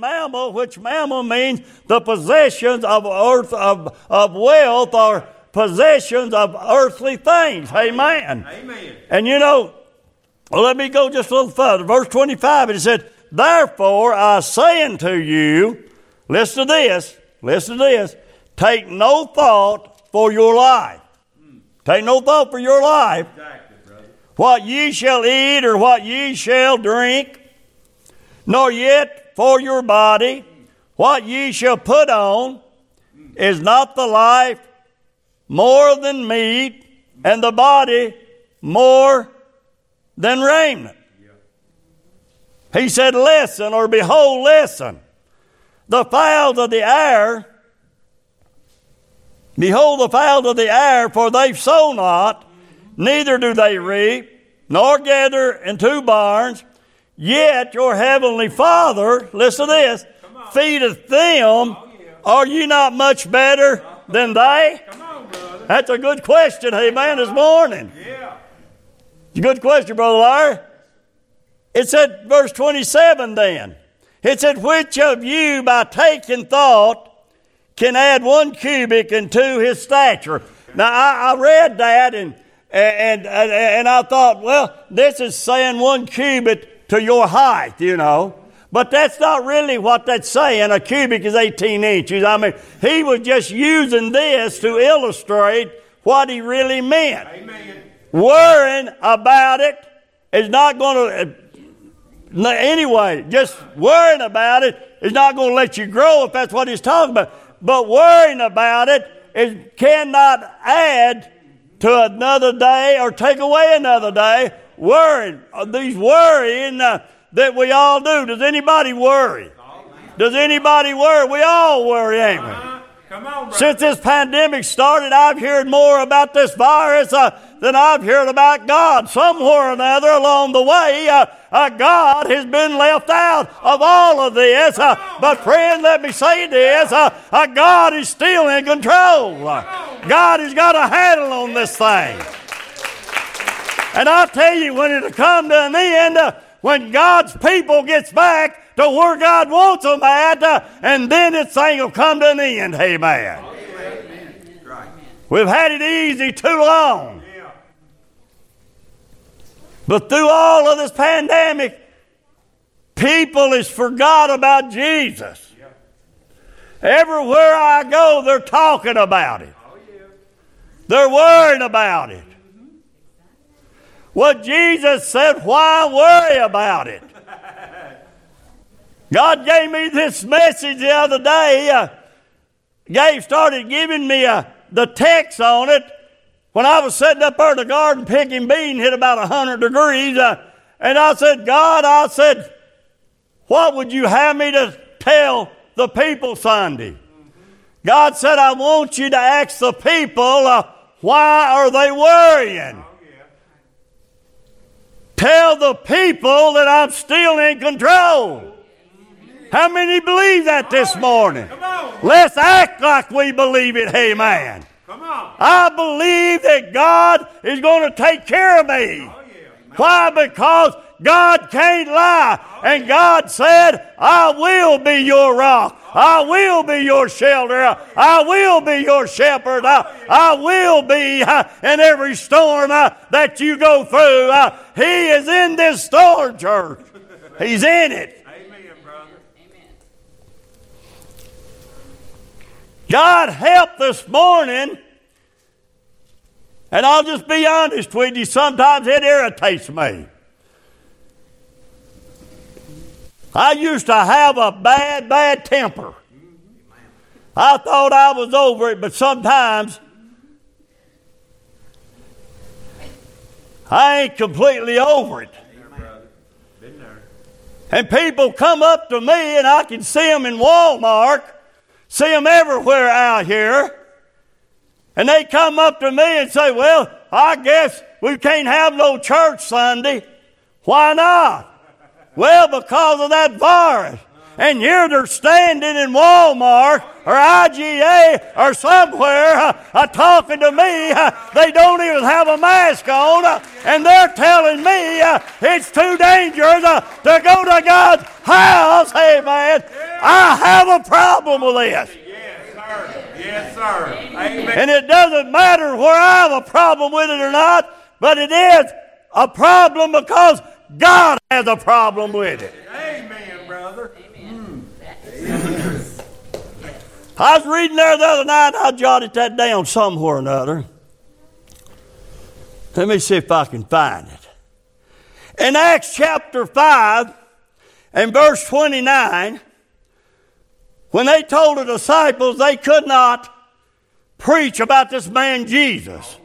mammon, which mammon means the possessions of earth of, of wealth or possessions of earthly things. Amen. Amen. And you know, well, let me go just a little further. Verse 25, it said, Therefore I say unto you, listen to this, listen to this, take no thought for your life. Take no thought for your life, Exactly, what ye shall eat or what ye shall drink, nor yet for your body, what ye shall put on. Is not the life more than meat, and the body more than raiment? He said, Listen, or behold, listen. The fowls of the air, behold the fowls of the air, for they sow not, neither do they reap, nor gather into barns, yet your heavenly Father, listen to this, feedeth them. Are you not much better than they? On. That's a good question, amen, this morning. Yeah. It's a good question, Brother Larry. It said, verse 27 then. It said, Which of you by taking thought can add one cubit into his stature? Now, I, I read that and, and, and, and I thought, well, this is saying one cubit to your height, you know. But that's not really what that's saying. A cubit is 18 inches. I mean, he was just using this to illustrate what he really meant Amen. worrying about it is not going to, uh, anyway, just worrying about it is not going to let you grow if that's what he's talking about. But worrying about it is, cannot add to another day or take away another day. Worrying, uh, these worrying uh, that we all do. Does anybody worry? Does anybody worry? We all worry, ain't we? Uh, come on. Since this pandemic started, I've heard more about this virus uh, than I've heard about God. Somewhere or another along the way, uh, uh, God has been left out of all of this. Uh, but, friend, let me say this uh, uh, God is still in control. God has got a handle on this thing. And I'll tell you, when it'll come to an end, uh, when God's people gets back to where God wants them at, uh, and then this thing will come to an end. Amen. Right. We've had it easy too long. But through all of this pandemic, people has forgot about Jesus. Everywhere I go, they're talking about it. They're worrying about it. What Jesus said, why worry about it? God gave me this message the other day. Uh, gave started giving me uh, the text on it when I was sitting up there in the garden picking beans, hit about hundred degrees, uh, and I said, God, I said, what would you have me to tell the people Sunday? God said, I want you to ask the people, uh, why are they worrying? Tell the people that I'm still in control. How many believe that this morning? Let's act like we believe it. Come on. I believe that God is going to take care of me. Oh. Why? Because God can't lie. And God said, I will be your rock. I will be your shelter. I will be your shepherd. I, I will be uh, in every storm uh, that you go through. Uh, he is in this storm, church. He's in it. Amen, brother. Amen. God help this morning. And I'll just be honest with you, sometimes it irritates me. I used to have a bad, bad temper. I thought I was over it, but sometimes I ain't completely over it. And people come up to me, and I can see them in Walmart, see them everywhere out here. And they come up to me and say, Well, I guess we can't have no church Sunday. Why not? Well, because of that virus. And here they're standing in Walmart or IGA or somewhere uh, talking to me. Uh, they don't even have a mask on. uh, and they're telling me uh, it's too dangerous uh, to go to God's house. Hey, man, I have a problem with this. Yes, sir. Yes, sir. Amen. And it doesn't matter where I have a problem with it or not, but it is a problem because God has a problem with it. Amen, brother. amen I was reading there the other night, I jotted that down somewhere or another. Let me see if I can find it. In Acts chapter 5 and verse 29, when they told the disciples they could not preach about this man Jesus,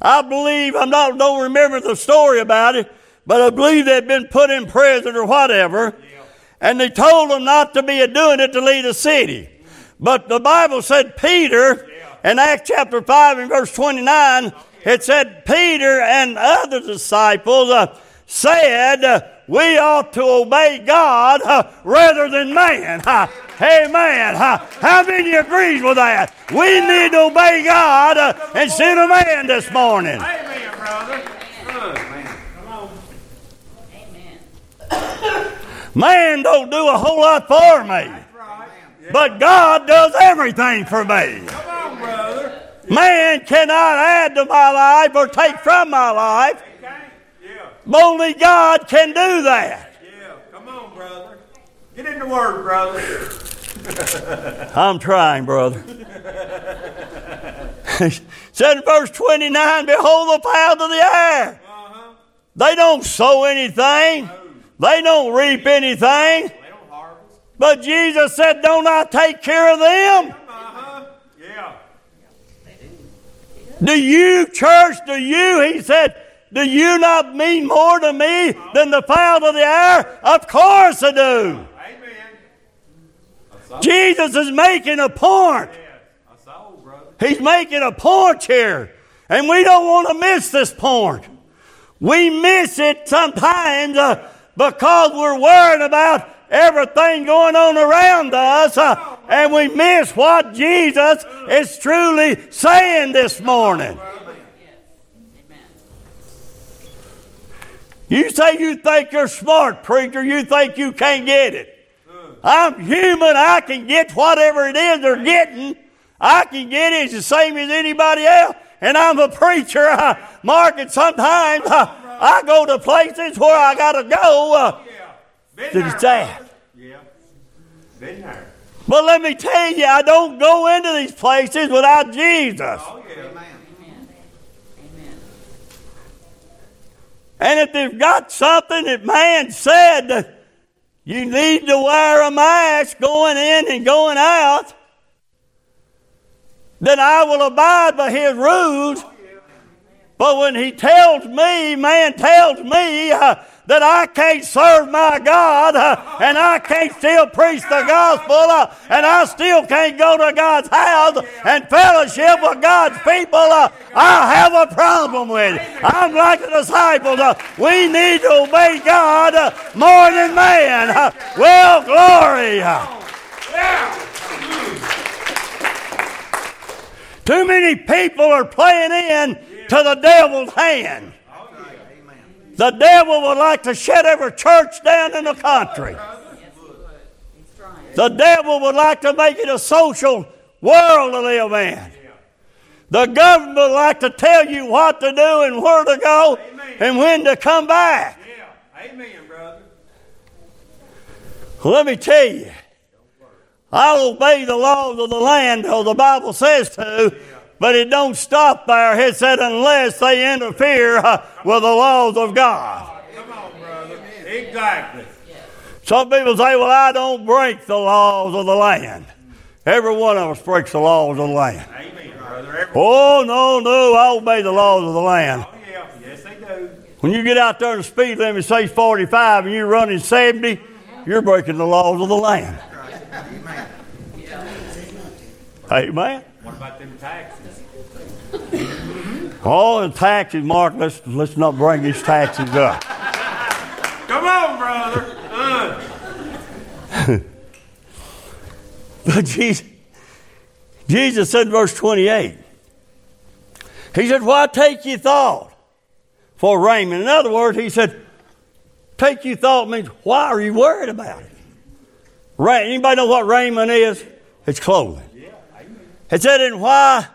I believe, I'm not, don't remember the story about it, but I believe they'd been put in prison or whatever, and they told them not to be doing it to leave the city. But the Bible said Peter, in Acts chapter 5 and verse 29, it said Peter and other disciples uh, said, uh, we ought to obey God uh, rather than man. Amen. How many agrees with that? We need to obey God uh, instead of man this morning. Amen, brother man. Come on. Man don't do a whole lot for me, That's right. Yeah. but God does everything for me. Come on, brother. Man cannot add to my life or take from my life. Okay. Yeah. but Only God can do that. Yeah. Come on, brother. Get in the word, brother. I'm trying, brother. Said in verse 29, Behold the fowls of the air. Uh-huh. They don't sow anything. They don't reap anything. They don't harvest. But Jesus said, Don't I take care of them? Uh-huh. Yeah. Do you, church, do you, he said, do you not mean more to me than the fowls of the air? Of course I do. Amen. Jesus is making a point. I saw, brother. He's making a point here. And we don't want to miss this point. We miss it sometimes uh, because we're worried about everything going on around us, uh, and we miss what Jesus is truly saying this morning. You say you think you're smart, preacher. You think you can't get it. I'm human. I can get whatever it is they're getting. I can get it. It's the same as anybody else. And I'm a preacher. I, Mark, and sometimes I go to places where I got to go. Uh, Yeah. To the there, staff. Yeah. Been there. but let me tell you, I don't go into these places without Jesus. Oh, yeah. And if they've got something that man said that you need to wear a mask going in and going out, then I will abide by his rules. But when he tells me, man tells me uh, that I can't serve my God uh, and I can't still preach the gospel uh, and I still can't go to God's house and fellowship with God's people, uh, I have a problem with it. I'm like the disciples. uh, we need to obey God more than man. Uh, well, glory. Too many people are playing in to the devil's hand. The devil would like to shut every church down in the country. The devil would like to make it a social world to live in. The government would like to tell you what to do and where to go and when to come back. Amen, brother. Let me tell you, I'll obey the laws of the land, though the Bible says to, but it don't stop there. It said unless they interfere uh, with the laws of God. Come on, brother. Exactly. Some people say, well, I don't break the laws of the land. Every one of us breaks the laws of the land. Amen, brother. Every- Oh, no, no, I obey the laws of the land. oh, yeah. Yes, they do. When you get out there and the speed limit says 45 and you're running 70, you're breaking the laws of the land. Amen. Amen. What about them taxes? Oh, and taxes, Mark, let's, let's not bring these taxes up. Come on, brother. Uh, But Jesus, Jesus said in verse 28, He said, Why take ye thought for raiment? In other words, He said, Take you thought means, why are you worried about it? Ra- Anybody know what raiment is? It's clothing. It said, and why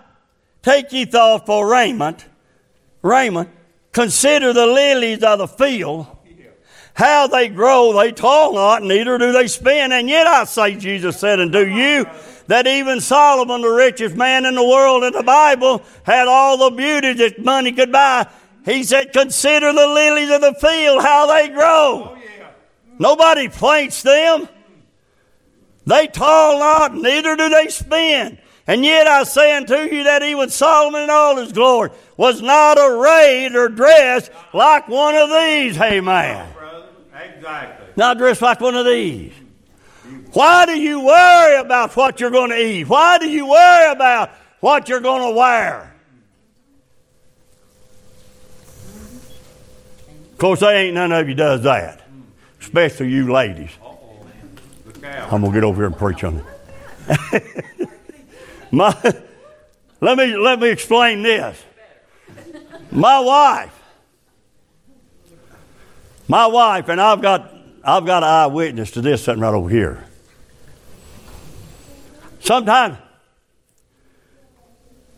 take ye thought for raiment? Raiment. Consider the lilies of the field, how they grow, they toil not, neither do they spin. And yet I say, Jesus said unto you, that even Solomon, the richest man in the world in the Bible, had all the beauty that money could buy. He said, Consider the lilies of the field, how they grow. Nobody plants them. They toil not, neither do they spin. And yet I say unto you that even Solomon in all his glory was not arrayed or dressed like one of these. Amen. Brother. Exactly. Not dressed like one of these. Why do you worry about what you're going to eat? Why do you worry about what you're going to wear? Of course, there ain't none of you does that, especially you ladies. I'm gonna get over here and preach on it. My, let me let me explain this. My wife, my wife, and I've got I've got an eyewitness to this sitting right over here. Sometimes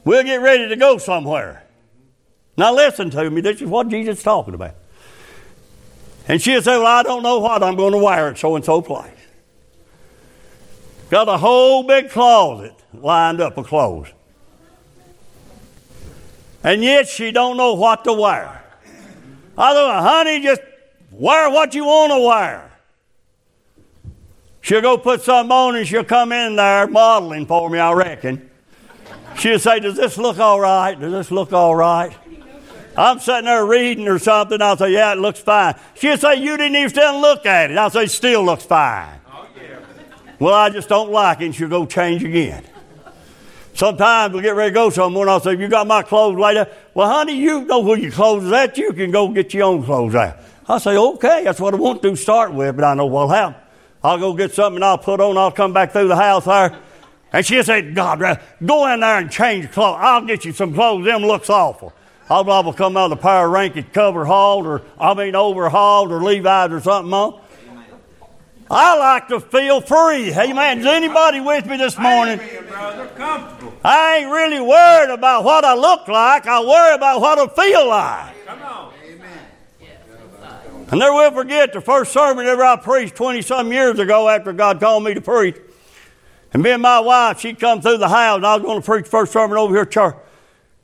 we'll get ready to go somewhere. Now listen to me. This is what Jesus is talking about. And she'll say, "Well, I don't know what I'm going to wear at so and so place." Got a whole big closet lined up of clothes. And yet she don't know what to wear. I thought, honey, just wear what you want to wear. She'll go put something on and she'll come in there modeling for me, I reckon. She'll say, Does this look all right? Does this look all right? I'm sitting there reading or something. I'll say, Yeah, it looks fine. She'll say, You didn't even stand and look at it. I'll say, Still looks fine. Oh, yeah. Well, I just don't like it, and she'll go change again. Sometimes we get ready to go somewhere, and I'll say, You got my clothes laid out? Well, honey, you know where your clothes is at. You can go get your own clothes out. I say, Okay, that's what I want to start with, but I know what'll happen. I'll go get something and I'll put on, I'll come back through the house there. And she'll say, God, go in there and change clothes. I'll get you some clothes. Them looks awful. I'll probably come out of the power ranking cover hauled or, I mean, overhauled or Levi's or something on. I like to feel free. Hey, man, is anybody with me this morning? Amen. I ain't really worried about what I look like. I worry about what I feel like. Come on. Amen. I never will forget the first sermon ever I preached 20 some years ago after God called me to preach. And me and my wife, she'd come through the house, and I was going to preach first sermon over here at church.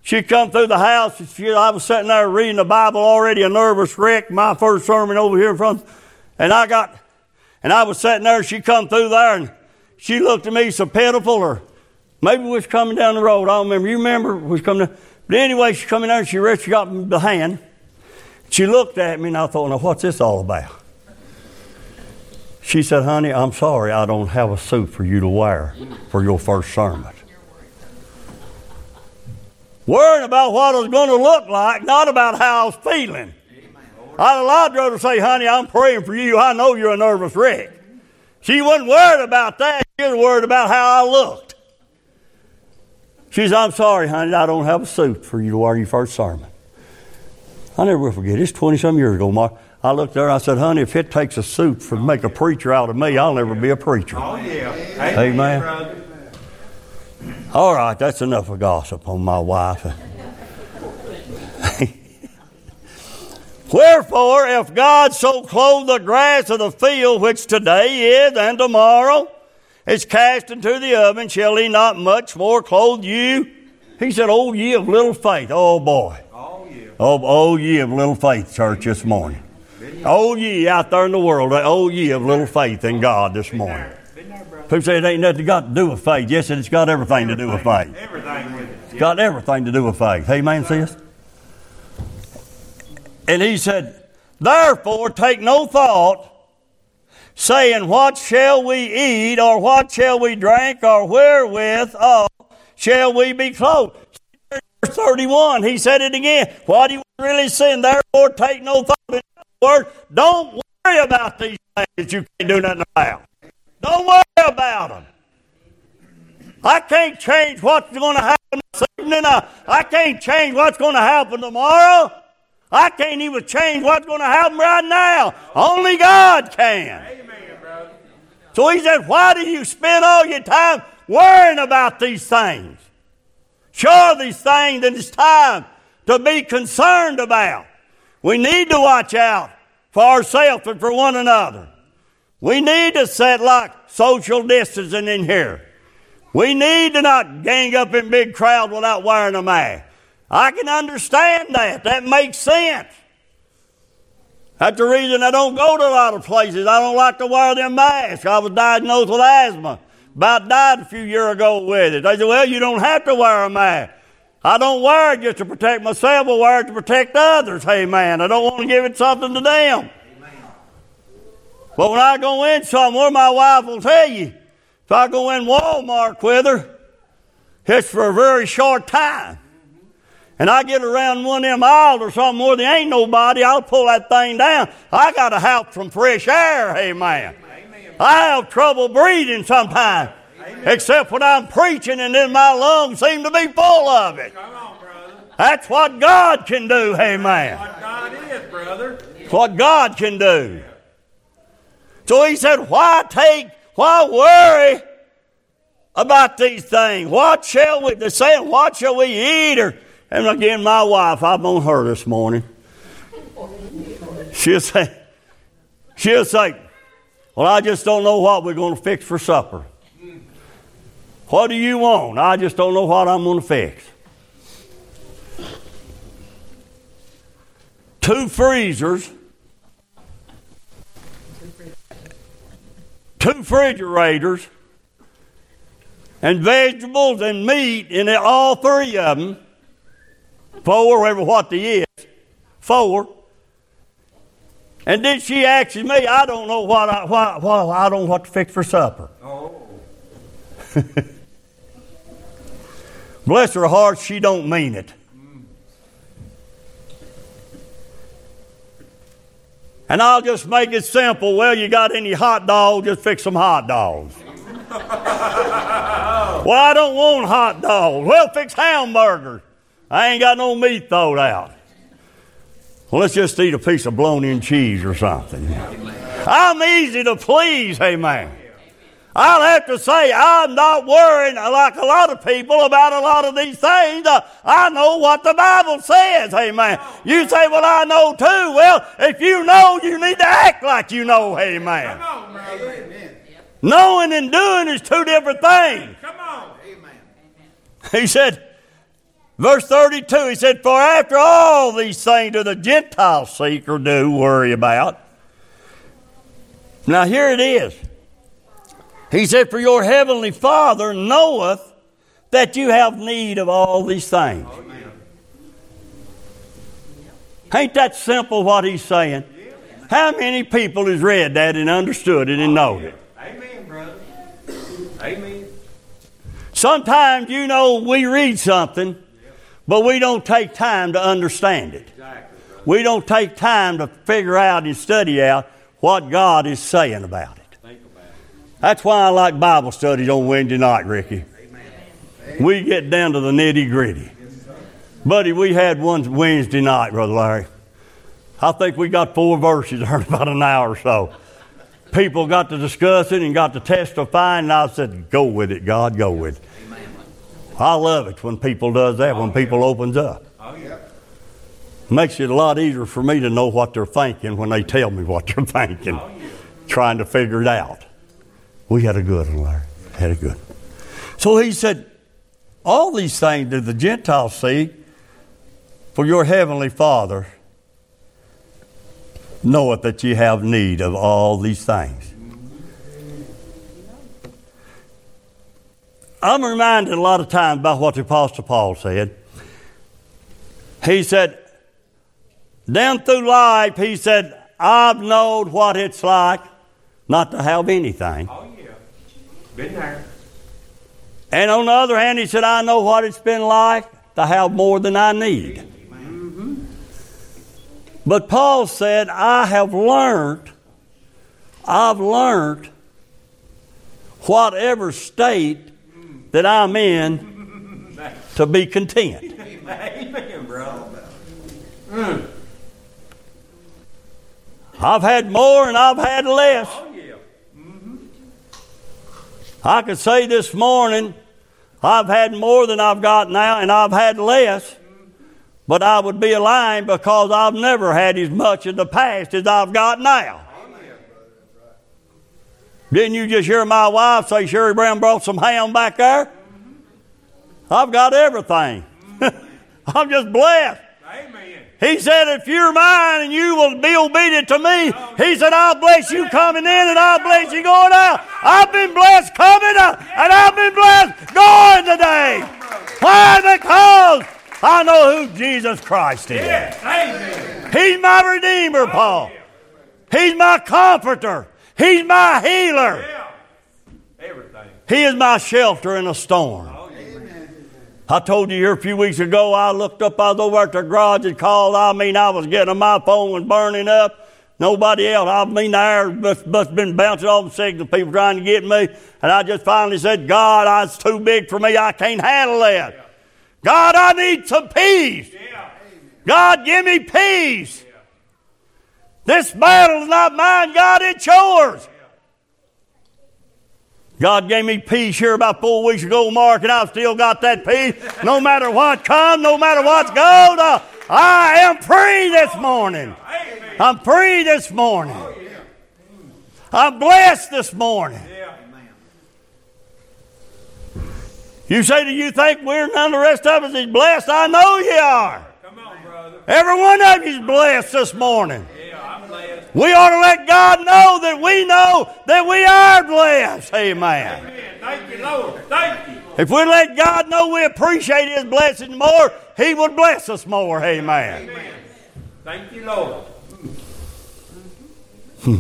She come through the house, and she, I was sitting there reading the Bible already, a nervous wreck, my first sermon over here in front. And I got, and I was sitting there, she come through there, and she looked at me so pitiful, or maybe we was coming down the road. I don't remember. You remember we was coming down. But anyway, she come in there, and she reached, got the hand. She looked at me, and I thought, now what's this all about? She said, honey, I'm sorry I don't have a suit for you to wear for your first sermon. Worrying about what I was going to look like, not about how I was feeling. I'd a lot rather say, honey, I'm praying for you. I know you're a nervous wreck. She wasn't worried about that. She was worried about how I looked. She said, I'm sorry, honey, I don't have a suit for you to wear your first sermon. I never will forget. It's 20 some years ago, Mark. I looked there and I said, honey, if it takes a suit to make a preacher out of me, I'll never be a preacher. Oh, yeah. Amen. brother. All right, that's enough of gossip on my wife. Wherefore, if God so clothe the grass of the field, which today is and tomorrow is cast into the oven, shall he not much more clothe you? He said, Oh, ye of little faith. Oh, boy. Oh, yeah. Oh, oh, ye of little faith, church, this morning. Oh, ye out there in the world. Oh, ye of little faith in God this morning. People say it ain't nothing got to do with faith. Yes, it's got everything to do with faith. Everything with it. It's got everything to do with faith. Amen, sis? And he said, Therefore, take no thought, saying, What shall we eat, or what shall we drink, or wherewithal uh, shall we be clothed? Verse 31, he said it again. What he was really saying, therefore, take no thought. In other words, don't worry about these things that you can't do nothing about. Don't worry about them. I can't change what's going to happen this evening. I, I can't change what's going to happen tomorrow. I can't even change what's going to happen right now. Only God can. So he said, Why do you spend all your time worrying about these things? Sure, these things that it's time to be concerned about. We need to watch out for ourselves and for one another. We need to set like social distancing in here. We need to not gang up in big crowds without wearing a mask. I can understand that. That makes sense. That's the reason I don't go to a lot of places. I don't like to wear them masks. I was diagnosed with asthma. About died a few years ago with it. They said, well, you don't have to wear a mask. I don't wear it just to protect myself, I wear it to protect others. Hey, man, I don't want to give it something to them. But when I go in somewhere, my wife will tell you, if I go in Walmart with her, it's for a very short time. And I get around one of them aisles or something where there ain't nobody, I'll pull that thing down. I got to have some fresh air, amen. amen. I have trouble breathing sometimes. Except when I'm preaching and then my lungs seem to be full of it. Come on, brother. That's what God can do, amen. What God is, brother. It's what God can do. So he said, Why take, why worry about these things? What shall we, they're saying, What shall we eat? Or, and again, my wife, I'm on her this morning. She'll say, She'll say, Well, I just don't know what we're going to fix for supper. What do you want? I just don't know what I'm going to fix. Two freezers two refrigerators and vegetables and meat in all three of them. Four, whatever what they is. Four. And then she asks me, I don't know what I, what, what, I don't know what to fix for supper. Oh. Bless her heart, she don't mean it. Mm. And I'll just make it simple. Well, you got any hot dogs? Just fix some hot dogs. well, I don't want hot dogs. Well, fix hamburgers. I ain't got no meat thrown out. Well, let's just eat a piece of blown in cheese or something. I'm easy to please, hey man. I'll have to say, I'm not worrying like a lot of people about a lot of these things. Uh, I know what the Bible says. Amen. You say, well, I know too. Well, if you know, you need to act like you know. Amen. Come on. Knowing and doing is two different things. Come on. He said, verse 32, he said, For after all these things do the Gentiles seek or do worry about. Now here it is. He said, For your heavenly Father knoweth that you have need of all these things. Ain't that simple what he's saying? How many people has read that and understood it and know it? Amen, brother. Amen. Sometimes, you know, we read something, but we don't take time to understand it. We don't take time to figure out and study out what God is saying about it. That's why I like Bible studies on Wednesday night, Ricky. We get down to the nitty gritty. Buddy, we had one Wednesday night, Brother Larry. I think we got four verses in about an hour or so. People got to discuss it and got to testify, and I said, "Go with it, God, go with it." I love it when people does that. When people opens up, makes it a lot easier for me to know what they're thinking when they tell me what they're thinking, trying to figure it out. We had a good one, Larry. Had a good. So he said, All these things do the Gentiles see, for your heavenly Father knoweth that ye have need of all these things. I'm reminded a lot of times by what the Apostle Paul said. He said, down through life, he said, I've known what it's like not to have anything. Oh, yeah. been there. And on the other hand, he said, I know what it's been like to have more than I need. Mm-hmm. But Paul said, I have learned, I've learned whatever state that I'm in to be content. Amen, bro. Mm. I've had more and I've had less. Oh, yeah. I could say this morning, I've had more than I've got now, and I've had less, but I would be lying because I've never had as much in the past as I've got now. Didn't you just hear my wife say Sherry Brown brought some ham back there? I've got everything. I'm just blessed. Amen. He said, If you're mine and you will be obedient to me, He said, I'll bless you coming in and I'll bless you going out. I've been blessed coming up and I've been blessed going today. Why? Because I know who Jesus Christ is. Yes. He's my Redeemer, Paul. He's my comforter. He's my healer. Yeah. Everything. He is my shelter in a storm. Oh. I told you here a few weeks ago, I looked up, I was over at the garage and called. I mean, I was getting, my phone was burning up. Nobody else. I mean, the air must, must have been bouncing off the signal, people trying to get me. And I just finally said, God, it's too big for me. I can't handle that. God, I need some peace. Yeah. God, give me peace. This battle is not mine, God, it's yours. God gave me peace here about four weeks ago, Mark, and I've still got that peace. No matter what comes, no matter what's going on, I am free this morning. I'm free this morning. I'm blessed this morning. You say, do you think we're none of the rest of us is blessed? I know you are. Come on, brother. Every one of you is blessed this morning. Yeah, I'm blessed. We ought to let God know that we know that we are blessed. Amen. Amen. Thank you, Lord. Thank you. If we let God know we appreciate His blessing more, He would bless us more. Amen. Amen. Thank you, Lord. Hmm.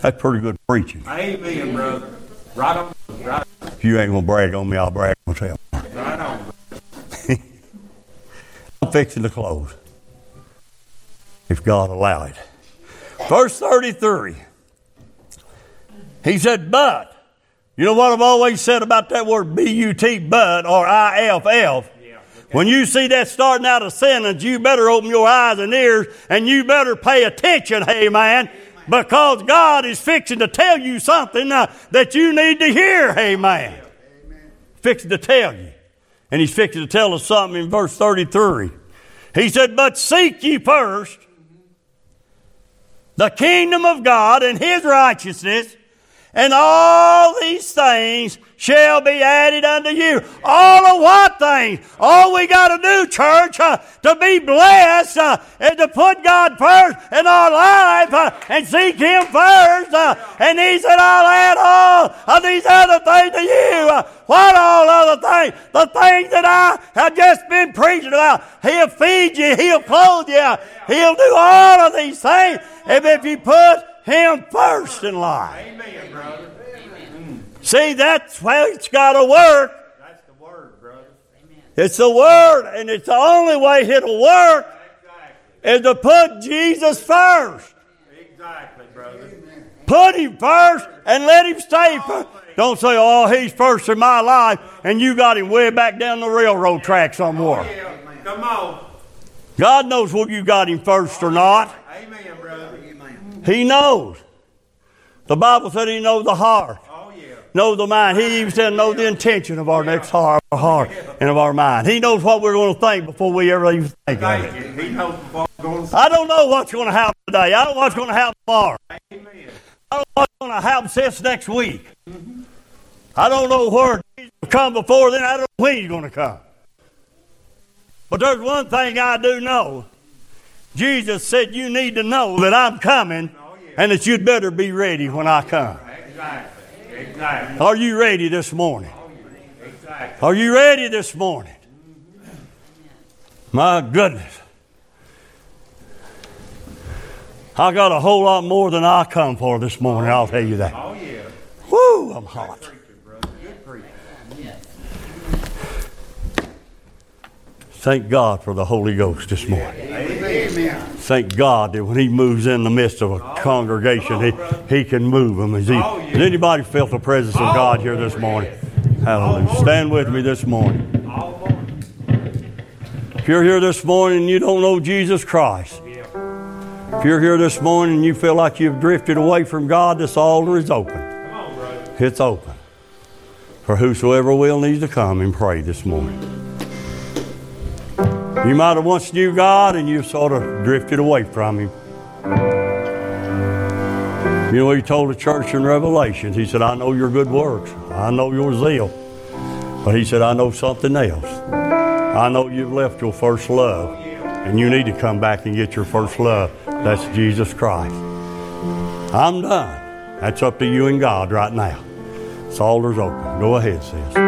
That's pretty good preaching. Amen, brother. Right on. Right, If you ain't gonna brag on me, I'll brag myself. right on. I'm fixing to close. If God allow it. Verse 33. He said, but. You know what I've always said about that word B-U-T, but, or I-F-F? When you see that starting out a sentence, you better open your eyes and ears and you better pay attention, hey man, because God is fixing to tell you something uh, that you need to hear, hey man. Fixing to tell you. And he's fixing to tell us something in verse 33. He said, But seek ye first the kingdom of God and his righteousness, and all these things shall be added unto you. All of what things? All we got to do, church, uh, to be blessed uh, is to put God first in our life uh, and seek Him first. uh, and He said, I'll add all of these other things to you. Uh, what all other things? The things that I have just been preaching about. He'll feed you. He'll clothe you. He'll do all of these things if, if you put Him first in life. Amen, brother. See, that's how it's got to work. That's the word, brother. It's the Word, and it's the only way it'll work Exactly. is to put Jesus first. Exactly, brother. Put Him first and let Him stay first. Don't say, oh, He's first in my life, and you got Him way back down the railroad track somewhere. Oh, yeah. Come on. God knows whether you got Him first or not. He knows. The Bible said He knows the heart, Oh, yeah. knows the mind. He even said, know the intention of our next heart, our heart and of our mind. He knows what we're going to think before we ever even think of it. you. He knows going to I don't know what's going to happen today. I don't know what's going to happen tomorrow. Amen. I don't know what's going to happen since next week. I don't know where Jesus will come before then. I don't know when he's going to come. But there's one thing I do know. Jesus said, You need to know that I'm coming and that you'd better be ready when I come. Exactly. Exactly. Are you ready this morning? Oh, exactly. Are you ready this morning? My goodness. I got a whole lot more than I come for this morning, I'll tell you that. Oh, yeah. Woo, I'm hot. Preacher, brother. Good preacher. Thank God for the Holy Ghost this morning. Amen. Thank God that when He moves in the midst of a congregation, He, he can move them. Has, he, has anybody felt the presence of God here this morning? Hallelujah. Stand with me this morning. If you're here this morning and you don't know Jesus Christ, if you're here this morning and you feel like you've drifted away from God, this altar is open. On. It's open for whosoever will needs to come and pray this morning. You might have once knew God and you sort of drifted away from Him. You know, He told the church in Revelations, He said, I know your good works, I know your zeal. But He said, I know something else. I know you've left your first love, and you need to come back and get your first love. That's Jesus Christ. I'm done. That's up to you and God right now. This altar's open. Go ahead, sis.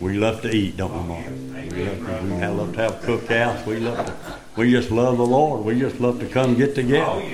We love to eat, don't we, Mark? We love to, we love to have cookouts. We love to, we just love the Lord. We just love to come get together.